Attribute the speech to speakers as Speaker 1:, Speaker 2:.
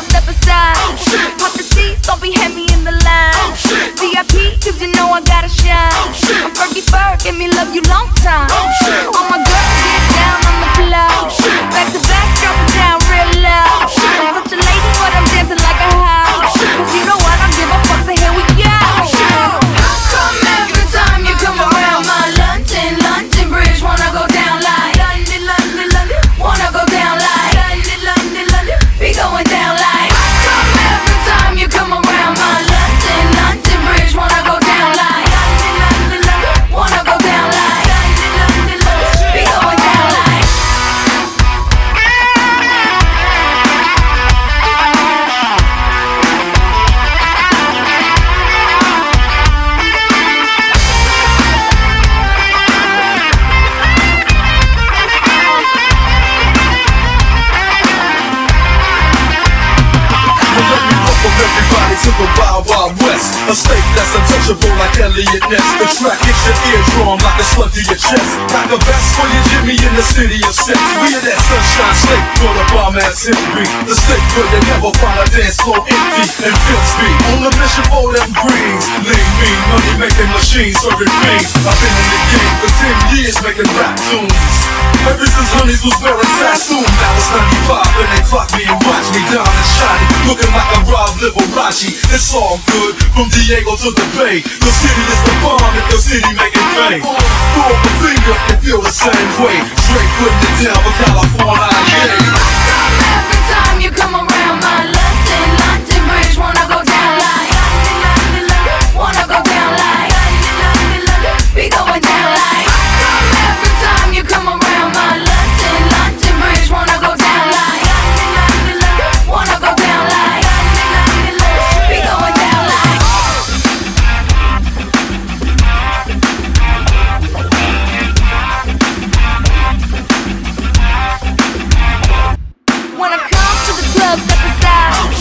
Speaker 1: girl, step aside. Pop the seats, don't be heavy in the line. VIP, cause you know I gotta shine. I'm Fergie Ferg, give me love you long time. All to
Speaker 2: the Wild Wild West. A state that's untouchable like Elliot Ness. The track hits your eardrum like a slug to your chest. Pack a vest for your Jimmy in the city of sex. We in that sunshine state for the bomb ass history. The state where you never find a dance floor empty and filthy. On a mission for them greens. Lean, mean, money making machines serving fiends. I've been in the game for 10 years making rap tunes. Ever since Honeys was wearing Sassoon, now it's 95 and they clock me and watch me down and looking like I robbed Liberace. It's all good from Diego to the Bay. The city is the bomb if your city making it bang. Pull up a finger and feel the same way. Straight putting it down for California. Yeah. Every time you come around. style.